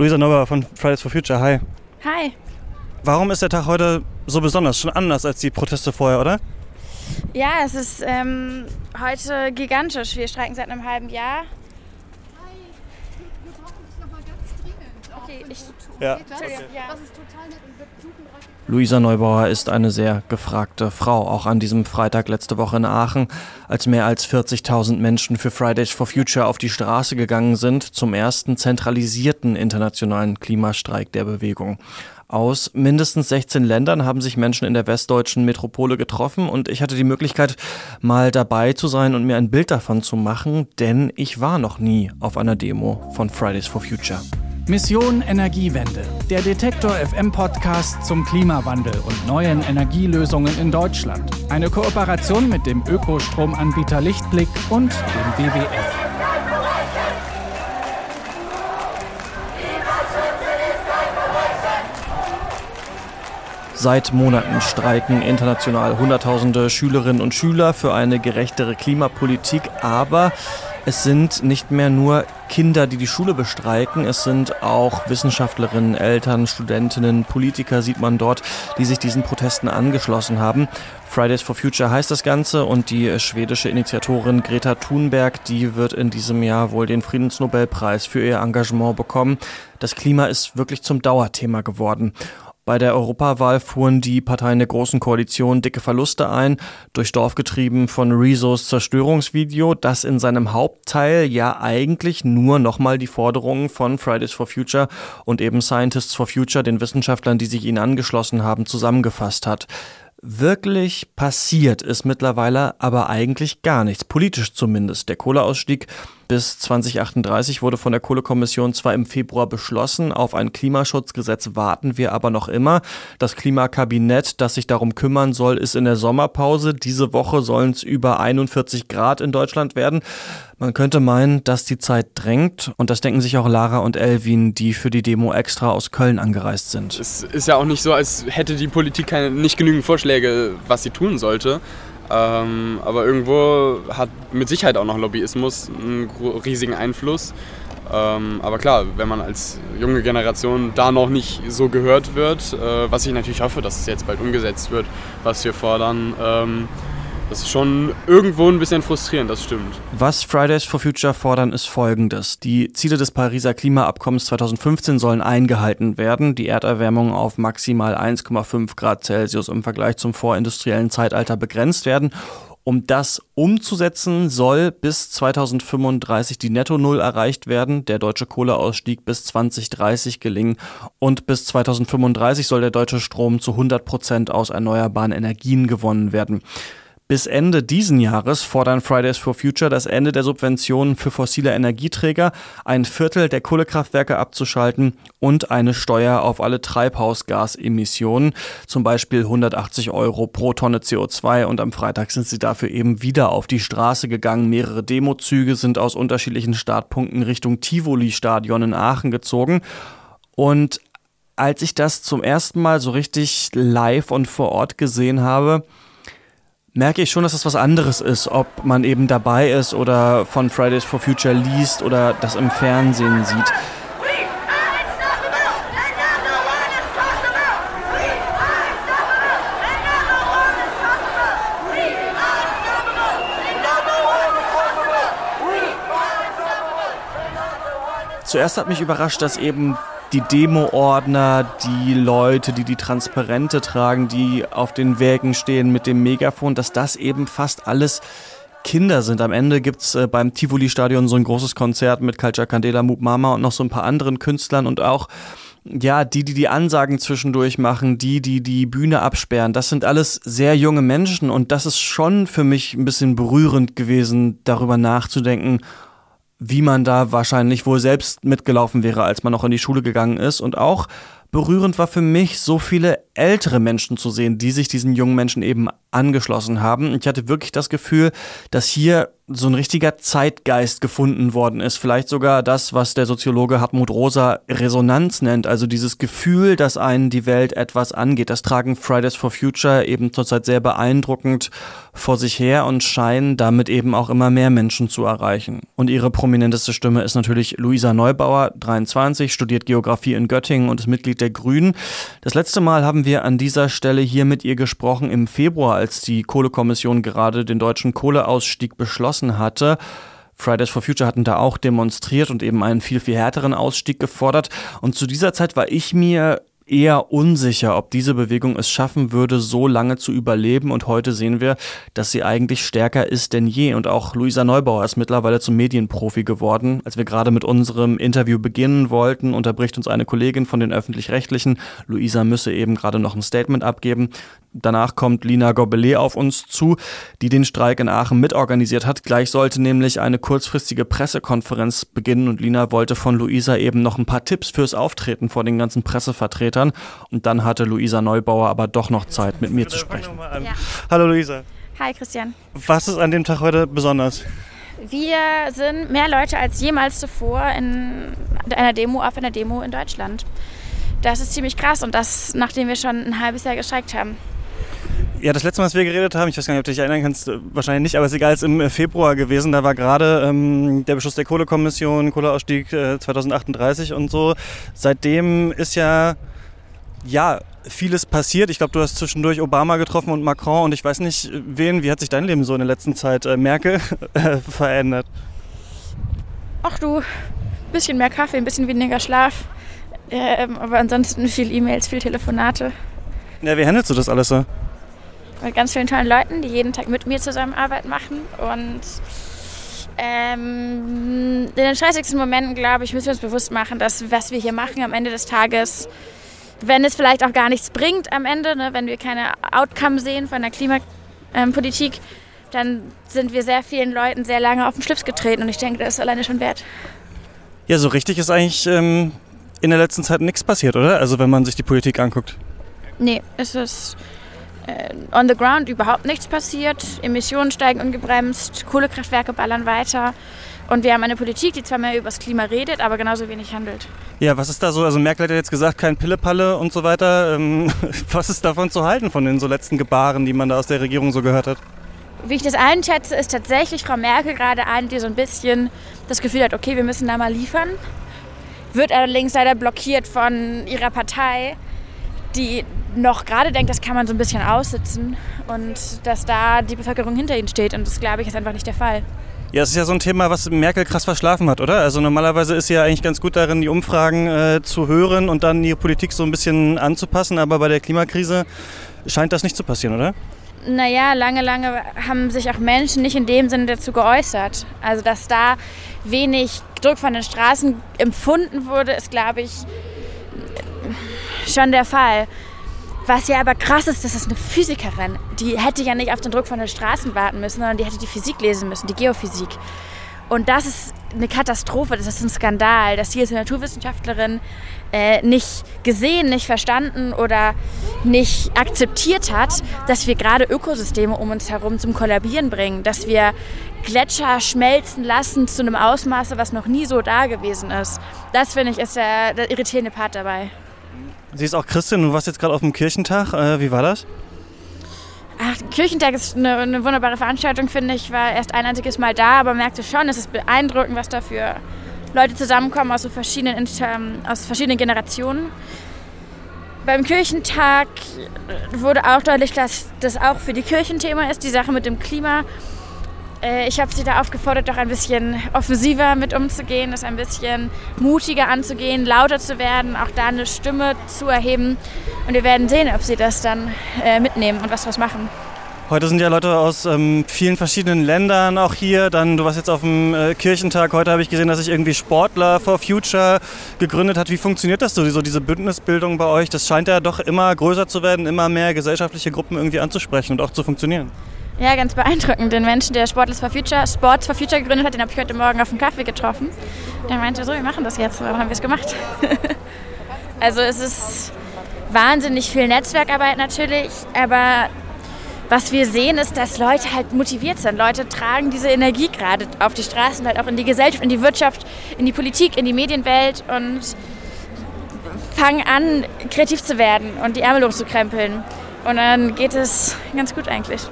Luisa Neuber von Fridays for Future, hi. Hi. Warum ist der Tag heute so besonders? Schon anders als die Proteste vorher, oder? Ja, es ist ähm, heute gigantisch. Wir streiken seit einem halben Jahr. Hi, wir brauchen dich nochmal ganz dringend. Okay, ich- Ja. Geht das? Ja. Das ist total nett und wir suchen gerade Luisa Neubauer ist eine sehr gefragte Frau, auch an diesem Freitag letzte Woche in Aachen, als mehr als 40.000 Menschen für Fridays for Future auf die Straße gegangen sind, zum ersten zentralisierten internationalen Klimastreik der Bewegung. Aus mindestens 16 Ländern haben sich Menschen in der westdeutschen Metropole getroffen und ich hatte die Möglichkeit, mal dabei zu sein und mir ein Bild davon zu machen, denn ich war noch nie auf einer Demo von Fridays for Future. Mission Energiewende, der Detektor FM Podcast zum Klimawandel und neuen Energielösungen in Deutschland. Eine Kooperation mit dem Ökostromanbieter Lichtblick und dem WWF. Seit Monaten streiken international Hunderttausende Schülerinnen und Schüler für eine gerechtere Klimapolitik, aber es sind nicht mehr nur Kinder, die die Schule bestreiken, es sind auch Wissenschaftlerinnen, Eltern, Studentinnen, Politiker sieht man dort, die sich diesen Protesten angeschlossen haben. Fridays for Future heißt das Ganze und die schwedische Initiatorin Greta Thunberg, die wird in diesem Jahr wohl den Friedensnobelpreis für ihr Engagement bekommen. Das Klima ist wirklich zum Dauerthema geworden. Bei der Europawahl fuhren die Parteien der Großen Koalition dicke Verluste ein, durchs Dorf getrieben von Rezos Zerstörungsvideo, das in seinem Hauptteil ja eigentlich nur nochmal die Forderungen von Fridays for Future und eben Scientists for Future, den Wissenschaftlern, die sich ihnen angeschlossen haben, zusammengefasst hat. Wirklich passiert ist mittlerweile aber eigentlich gar nichts, politisch zumindest. Der Kohleausstieg bis 2038 wurde von der Kohlekommission zwar im Februar beschlossen, auf ein Klimaschutzgesetz warten wir aber noch immer. Das Klimakabinett, das sich darum kümmern soll, ist in der Sommerpause. Diese Woche sollen es über 41 Grad in Deutschland werden. Man könnte meinen, dass die Zeit drängt und das denken sich auch Lara und Elvin, die für die Demo extra aus Köln angereist sind. Es ist ja auch nicht so, als hätte die Politik keine, nicht genügend Vorschläge, was sie tun sollte. Ähm, aber irgendwo hat mit Sicherheit auch noch Lobbyismus einen riesigen Einfluss. Ähm, aber klar, wenn man als junge Generation da noch nicht so gehört wird, äh, was ich natürlich hoffe, dass es jetzt bald umgesetzt wird, was wir fordern, ähm, das ist schon irgendwo ein bisschen frustrierend, das stimmt. Was Fridays for Future fordern, ist folgendes. Die Ziele des Pariser Klimaabkommens 2015 sollen eingehalten werden. Die Erderwärmung auf maximal 1,5 Grad Celsius im Vergleich zum vorindustriellen Zeitalter begrenzt werden. Um das umzusetzen, soll bis 2035 die Netto-Null erreicht werden, der deutsche Kohleausstieg bis 2030 gelingen und bis 2035 soll der deutsche Strom zu 100 Prozent aus erneuerbaren Energien gewonnen werden. Bis Ende diesen Jahres fordern Fridays for Future das Ende der Subventionen für fossile Energieträger, ein Viertel der Kohlekraftwerke abzuschalten und eine Steuer auf alle Treibhausgasemissionen, zum Beispiel 180 Euro pro Tonne CO2. Und am Freitag sind sie dafür eben wieder auf die Straße gegangen. Mehrere Demozüge sind aus unterschiedlichen Startpunkten Richtung Tivoli-Stadion in Aachen gezogen. Und als ich das zum ersten Mal so richtig live und vor Ort gesehen habe, merke ich schon, dass das was anderes ist, ob man eben dabei ist oder von Fridays for Future liest oder das im Fernsehen sieht. Zuerst hat mich überrascht, dass eben die Demo-Ordner, die Leute, die die Transparente tragen, die auf den Wägen stehen mit dem Megafon, dass das eben fast alles Kinder sind. Am Ende gibt's äh, beim Tivoli-Stadion so ein großes Konzert mit Culture Candela, Moop Mama und noch so ein paar anderen Künstlern und auch ja, die, die die Ansagen zwischendurch machen, die, die die Bühne absperren, das sind alles sehr junge Menschen und das ist schon für mich ein bisschen berührend gewesen, darüber nachzudenken, wie man da wahrscheinlich wohl selbst mitgelaufen wäre, als man noch in die Schule gegangen ist. Und auch berührend war für mich, so viele ältere Menschen zu sehen, die sich diesen jungen Menschen eben angeschlossen haben. Ich hatte wirklich das Gefühl, dass hier so ein richtiger Zeitgeist gefunden worden ist. Vielleicht sogar das, was der Soziologe Hartmut Rosa Resonanz nennt. Also dieses Gefühl, dass einen die Welt etwas angeht. Das tragen Fridays for Future eben zurzeit sehr beeindruckend vor sich her und scheinen damit eben auch immer mehr Menschen zu erreichen. Und ihre prominenteste Stimme ist natürlich Luisa Neubauer, 23, studiert Geografie in Göttingen und ist Mitglied der Grünen. Das letzte Mal haben wir an dieser Stelle hier mit ihr gesprochen im Februar, als die Kohlekommission gerade den deutschen Kohleausstieg beschlossen hatte. Fridays for Future hatten da auch demonstriert und eben einen viel, viel härteren Ausstieg gefordert. Und zu dieser Zeit war ich mir eher unsicher, ob diese Bewegung es schaffen würde, so lange zu überleben. Und heute sehen wir, dass sie eigentlich stärker ist denn je. Und auch Luisa Neubauer ist mittlerweile zum Medienprofi geworden. Als wir gerade mit unserem Interview beginnen wollten, unterbricht uns eine Kollegin von den Öffentlich-Rechtlichen. Luisa müsse eben gerade noch ein Statement abgeben. Danach kommt Lina Gobelet auf uns zu, die den Streik in Aachen mitorganisiert hat. Gleich sollte nämlich eine kurzfristige Pressekonferenz beginnen und Lina wollte von Luisa eben noch ein paar Tipps fürs Auftreten vor den ganzen Pressevertretern. Und dann hatte Luisa Neubauer aber doch noch Zeit, mit mir zu sprechen. Ja. Hallo Luisa. Hi Christian. Was ist an dem Tag heute besonders? Wir sind mehr Leute als jemals zuvor in einer Demo auf einer Demo in Deutschland. Das ist ziemlich krass und das, nachdem wir schon ein halbes Jahr gestreikt haben. Ja, das letzte Mal, als wir geredet haben, ich weiß gar nicht, ob du dich erinnern kannst, äh, wahrscheinlich nicht, aber es ist egal, ist im äh, Februar gewesen. Da war gerade ähm, der Beschluss der Kohlekommission, Kohleausstieg äh, 2038 und so. Seitdem ist ja, ja, vieles passiert. Ich glaube, du hast zwischendurch Obama getroffen und Macron und ich weiß nicht, wen. Wie hat sich dein Leben so in der letzten Zeit, äh, Merkel, äh, verändert? Ach du, ein bisschen mehr Kaffee, ein bisschen weniger Schlaf. Ähm, aber ansonsten viel E-Mails, viel Telefonate. Ja, wie handelst du das alles so? Mit ganz vielen tollen Leuten, die jeden Tag mit mir Zusammenarbeit machen. Und ähm, in den stressigsten Momenten, glaube ich, müssen wir uns bewusst machen, dass was wir hier machen am Ende des Tages, wenn es vielleicht auch gar nichts bringt am Ende, ne, wenn wir keine Outcome sehen von der Klimapolitik, ähm, dann sind wir sehr vielen Leuten sehr lange auf den Schlips getreten. Und ich denke, das ist alleine schon wert. Ja, so richtig ist eigentlich ähm, in der letzten Zeit nichts passiert, oder? Also wenn man sich die Politik anguckt. Nee, es ist on the ground überhaupt nichts passiert. Emissionen steigen ungebremst, Kohlekraftwerke ballern weiter. Und wir haben eine Politik, die zwar mehr über das Klima redet, aber genauso wenig handelt. Ja, was ist da so? Also Merkel hat ja jetzt gesagt, kein Pillepalle und so weiter. Ähm, was ist davon zu halten, von den so letzten Gebaren, die man da aus der Regierung so gehört hat? Wie ich das einschätze, ist tatsächlich Frau Merkel gerade eine, die so ein bisschen das Gefühl hat, okay, wir müssen da mal liefern. Wird allerdings leider blockiert von ihrer Partei, die noch gerade denkt, das kann man so ein bisschen aussitzen und dass da die Bevölkerung hinter ihnen steht. Und das, glaube ich, ist einfach nicht der Fall. Ja, es ist ja so ein Thema, was Merkel krass verschlafen hat, oder? Also normalerweise ist sie ja eigentlich ganz gut darin, die Umfragen äh, zu hören und dann ihre Politik so ein bisschen anzupassen. Aber bei der Klimakrise scheint das nicht zu passieren, oder? Naja, lange, lange haben sich auch Menschen nicht in dem Sinne dazu geäußert. Also, dass da wenig Druck von den Straßen empfunden wurde, ist, glaube ich, schon der Fall. Was ja aber krass ist, das ist eine Physikerin. Die hätte ja nicht auf den Druck von den Straßen warten müssen, sondern die hätte die Physik lesen müssen, die Geophysik. Und das ist eine Katastrophe, das ist ein Skandal, dass sie als Naturwissenschaftlerin äh, nicht gesehen, nicht verstanden oder nicht akzeptiert hat, dass wir gerade Ökosysteme um uns herum zum Kollabieren bringen, dass wir Gletscher schmelzen lassen zu einem Ausmaße, was noch nie so da gewesen ist. Das finde ich ist der, der irritierende Part dabei. Sie ist auch Christin, du warst jetzt gerade auf dem Kirchentag. Äh, wie war das? Ach, Kirchentag ist eine, eine, wunderbare Veranstaltung, finde ich. Ich war erst ein einziges Mal da, aber merkte schon, es ist beeindruckend, was da für Leute zusammenkommen aus so verschiedenen, aus verschiedenen Generationen. Beim Kirchentag wurde auch deutlich, dass das auch für die Kirchen Thema ist, die Sache mit dem Klima. Äh, ich habe sie da aufgefordert, doch ein bisschen offensiver mit umzugehen, das ein bisschen mutiger anzugehen, lauter zu werden, auch da eine Stimme zu erheben. Und wir werden sehen, ob sie das dann äh, mitnehmen und was daraus machen. Heute sind ja Leute aus ähm, vielen verschiedenen Ländern auch hier. Dann, du warst jetzt auf dem äh, Kirchentag. Heute habe ich gesehen, dass sich irgendwie Sportler for Future gegründet hat. Wie funktioniert das so, so, diese Bündnisbildung bei euch? Das scheint ja doch immer größer zu werden, immer mehr gesellschaftliche Gruppen irgendwie anzusprechen und auch zu funktionieren. Ja, ganz beeindruckend. Den Menschen, der Sportless for Future, Sports for Future gegründet hat, den habe ich heute Morgen auf dem Kaffee getroffen. Der meinte so, wir machen das jetzt. Warum haben wir es gemacht? also es ist wahnsinnig viel Netzwerkarbeit natürlich, aber was wir sehen, ist, dass Leute halt motiviert sind. Leute tragen diese Energie gerade auf die Straßen, halt auch in die Gesellschaft, in die Wirtschaft, in die Politik, in die Medienwelt und fangen an, kreativ zu werden und die Ärmel hochzukrempeln. Und dann geht es ganz gut eigentlich.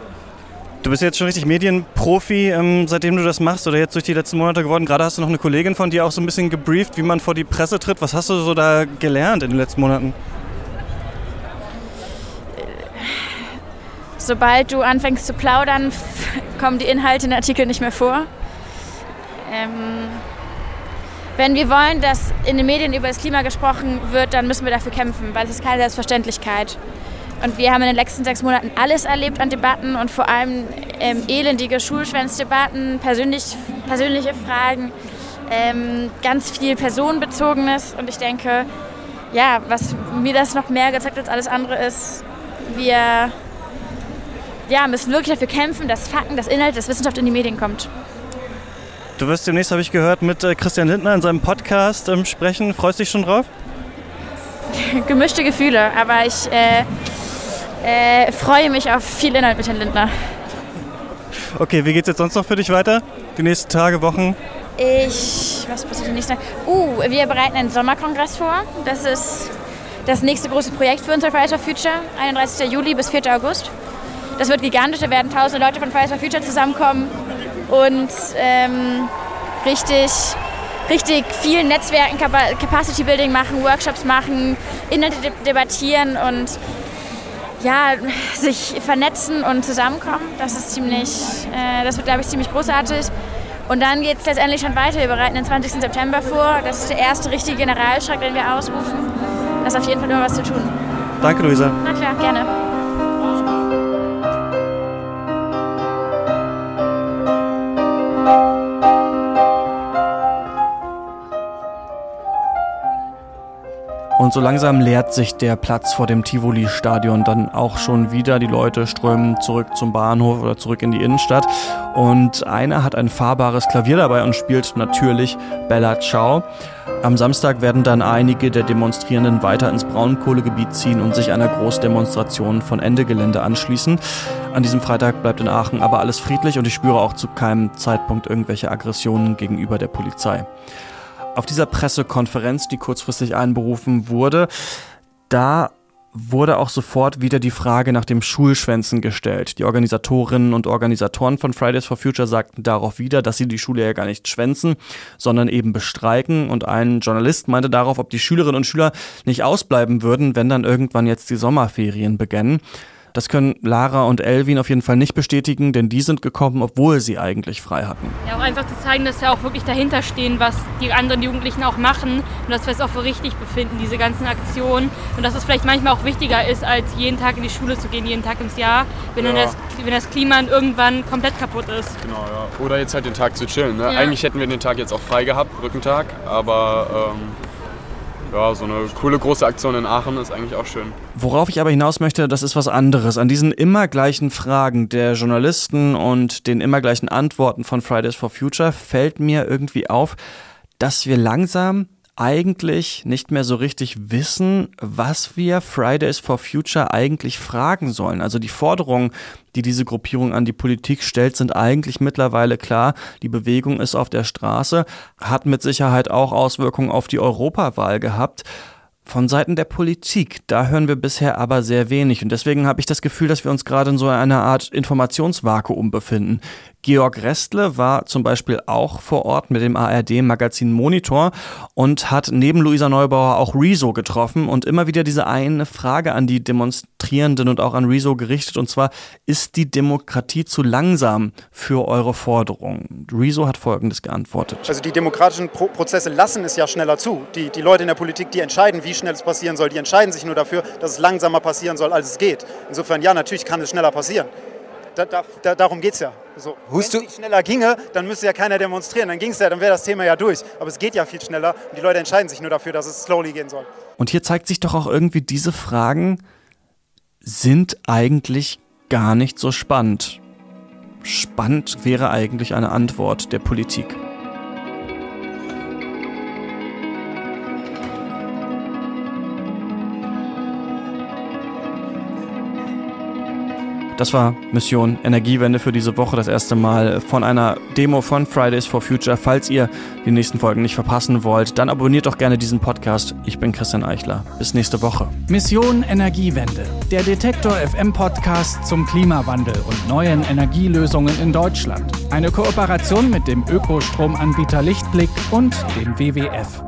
Du bist jetzt schon richtig Medienprofi, ähm, seitdem du das machst oder jetzt durch die letzten Monate geworden. Gerade hast du noch eine Kollegin von dir auch so ein bisschen gebrieft, wie man vor die Presse tritt. Was hast du so da gelernt in den letzten Monaten? Sobald du anfängst zu plaudern, kommen die Inhalte in Artikeln nicht mehr vor. Ähm, wenn wir wollen, dass in den Medien über das Klima gesprochen wird, dann müssen wir dafür kämpfen, weil es ist keine Selbstverständlichkeit. Und wir haben in den letzten sechs Monaten alles erlebt an Debatten und vor allem ähm, elendige Schulschwänzdebatten, persönlich, persönliche Fragen, ähm, ganz viel Personenbezogenes. Und ich denke, ja, was mir das noch mehr gezeigt als alles andere ist, wir ja, müssen wirklich dafür kämpfen, dass Fakten, das Inhalt, das Wissenschaft in die Medien kommt. Du wirst demnächst, habe ich gehört, mit äh, Christian Lindner in seinem Podcast ähm, sprechen. Freust du dich schon drauf? Gemischte Gefühle, aber ich äh, äh, freue mich auf viel Inhalt mit Herrn Lindner. Okay, wie geht es jetzt sonst noch für dich weiter? Die nächsten Tage, Wochen? Ich, was passiert die nächsten Tage? Uh, wir bereiten einen Sommerkongress vor. Das ist das nächste große Projekt für unser Fridays for Future, 31. Juli bis 4. August. Das wird gigantisch, da werden tausende Leute von Fridays for Future zusammenkommen und ähm, richtig, richtig viel Netzwerken, Capacity Building machen, Workshops machen, Inhalte debattieren und ja, sich vernetzen und zusammenkommen. Das ist ziemlich, äh, das wird, glaube ich, ziemlich großartig. Und dann geht es letztendlich schon weiter. Wir bereiten den 20. September vor. Das ist der erste richtige Generalstreik, den wir ausrufen. Da ist auf jeden Fall immer was zu tun. Danke, Luisa. Na klar, gerne. Und so langsam leert sich der Platz vor dem Tivoli-Stadion dann auch schon wieder. Die Leute strömen zurück zum Bahnhof oder zurück in die Innenstadt. Und einer hat ein fahrbares Klavier dabei und spielt natürlich Bella Ciao. Am Samstag werden dann einige der Demonstrierenden weiter ins Braunkohlegebiet ziehen und sich einer Großdemonstration von Ende Gelände anschließen. An diesem Freitag bleibt in Aachen aber alles friedlich und ich spüre auch zu keinem Zeitpunkt irgendwelche Aggressionen gegenüber der Polizei. Auf dieser Pressekonferenz, die kurzfristig einberufen wurde, da wurde auch sofort wieder die Frage nach dem Schulschwänzen gestellt. Die Organisatorinnen und Organisatoren von Fridays for Future sagten darauf wieder, dass sie die Schule ja gar nicht schwänzen, sondern eben bestreiken. Und ein Journalist meinte darauf, ob die Schülerinnen und Schüler nicht ausbleiben würden, wenn dann irgendwann jetzt die Sommerferien beginnen. Das können Lara und Elvin auf jeden Fall nicht bestätigen, denn die sind gekommen, obwohl sie eigentlich frei hatten. Ja, auch einfach zu zeigen, dass wir auch wirklich dahinter stehen, was die anderen Jugendlichen auch machen und dass wir es auch für richtig befinden, diese ganzen Aktionen. Und dass es vielleicht manchmal auch wichtiger ist, als jeden Tag in die Schule zu gehen, jeden Tag ins Jahr, wenn, ja. das, wenn das Klima irgendwann komplett kaputt ist. Genau, ja. Oder jetzt halt den Tag zu chillen. Ne? Ja. Eigentlich hätten wir den Tag jetzt auch frei gehabt, Brückentag, aber ähm, ja, so eine coole große Aktion in Aachen ist eigentlich auch schön. Worauf ich aber hinaus möchte, das ist was anderes. An diesen immer gleichen Fragen der Journalisten und den immer gleichen Antworten von Fridays for Future fällt mir irgendwie auf, dass wir langsam eigentlich nicht mehr so richtig wissen, was wir Fridays for Future eigentlich fragen sollen. Also die Forderungen, die diese Gruppierung an die Politik stellt, sind eigentlich mittlerweile klar. Die Bewegung ist auf der Straße, hat mit Sicherheit auch Auswirkungen auf die Europawahl gehabt. Von Seiten der Politik, da hören wir bisher aber sehr wenig. Und deswegen habe ich das Gefühl, dass wir uns gerade in so einer Art Informationsvakuum befinden. Georg Restle war zum Beispiel auch vor Ort mit dem ARD-Magazin Monitor und hat neben Luisa Neubauer auch Rezo getroffen und immer wieder diese eine Frage an die Demonstrierenden und auch an Rezo gerichtet und zwar, ist die Demokratie zu langsam für eure Forderungen? Rezo hat Folgendes geantwortet. Also die demokratischen Pro Prozesse lassen es ja schneller zu. Die, die Leute in der Politik, die entscheiden, wie schnell es passieren soll, die entscheiden sich nur dafür, dass es langsamer passieren soll, als es geht. Insofern ja, natürlich kann es schneller passieren da, da, da, darum geht es ja. So. Wenn es schneller ginge, dann müsste ja keiner demonstrieren. Dann ging es ja, dann wäre das Thema ja durch. Aber es geht ja viel schneller und die Leute entscheiden sich nur dafür, dass es slowly gehen soll. Und hier zeigt sich doch auch irgendwie, diese Fragen sind eigentlich gar nicht so spannend. Spannend wäre eigentlich eine Antwort der Politik. Das war Mission Energiewende für diese Woche. Das erste Mal von einer Demo von Fridays for Future. Falls ihr die nächsten Folgen nicht verpassen wollt, dann abonniert doch gerne diesen Podcast. Ich bin Christian Eichler. Bis nächste Woche. Mission Energiewende. Der Detektor FM Podcast zum Klimawandel und neuen Energielösungen in Deutschland. Eine Kooperation mit dem Ökostromanbieter Lichtblick und dem WWF.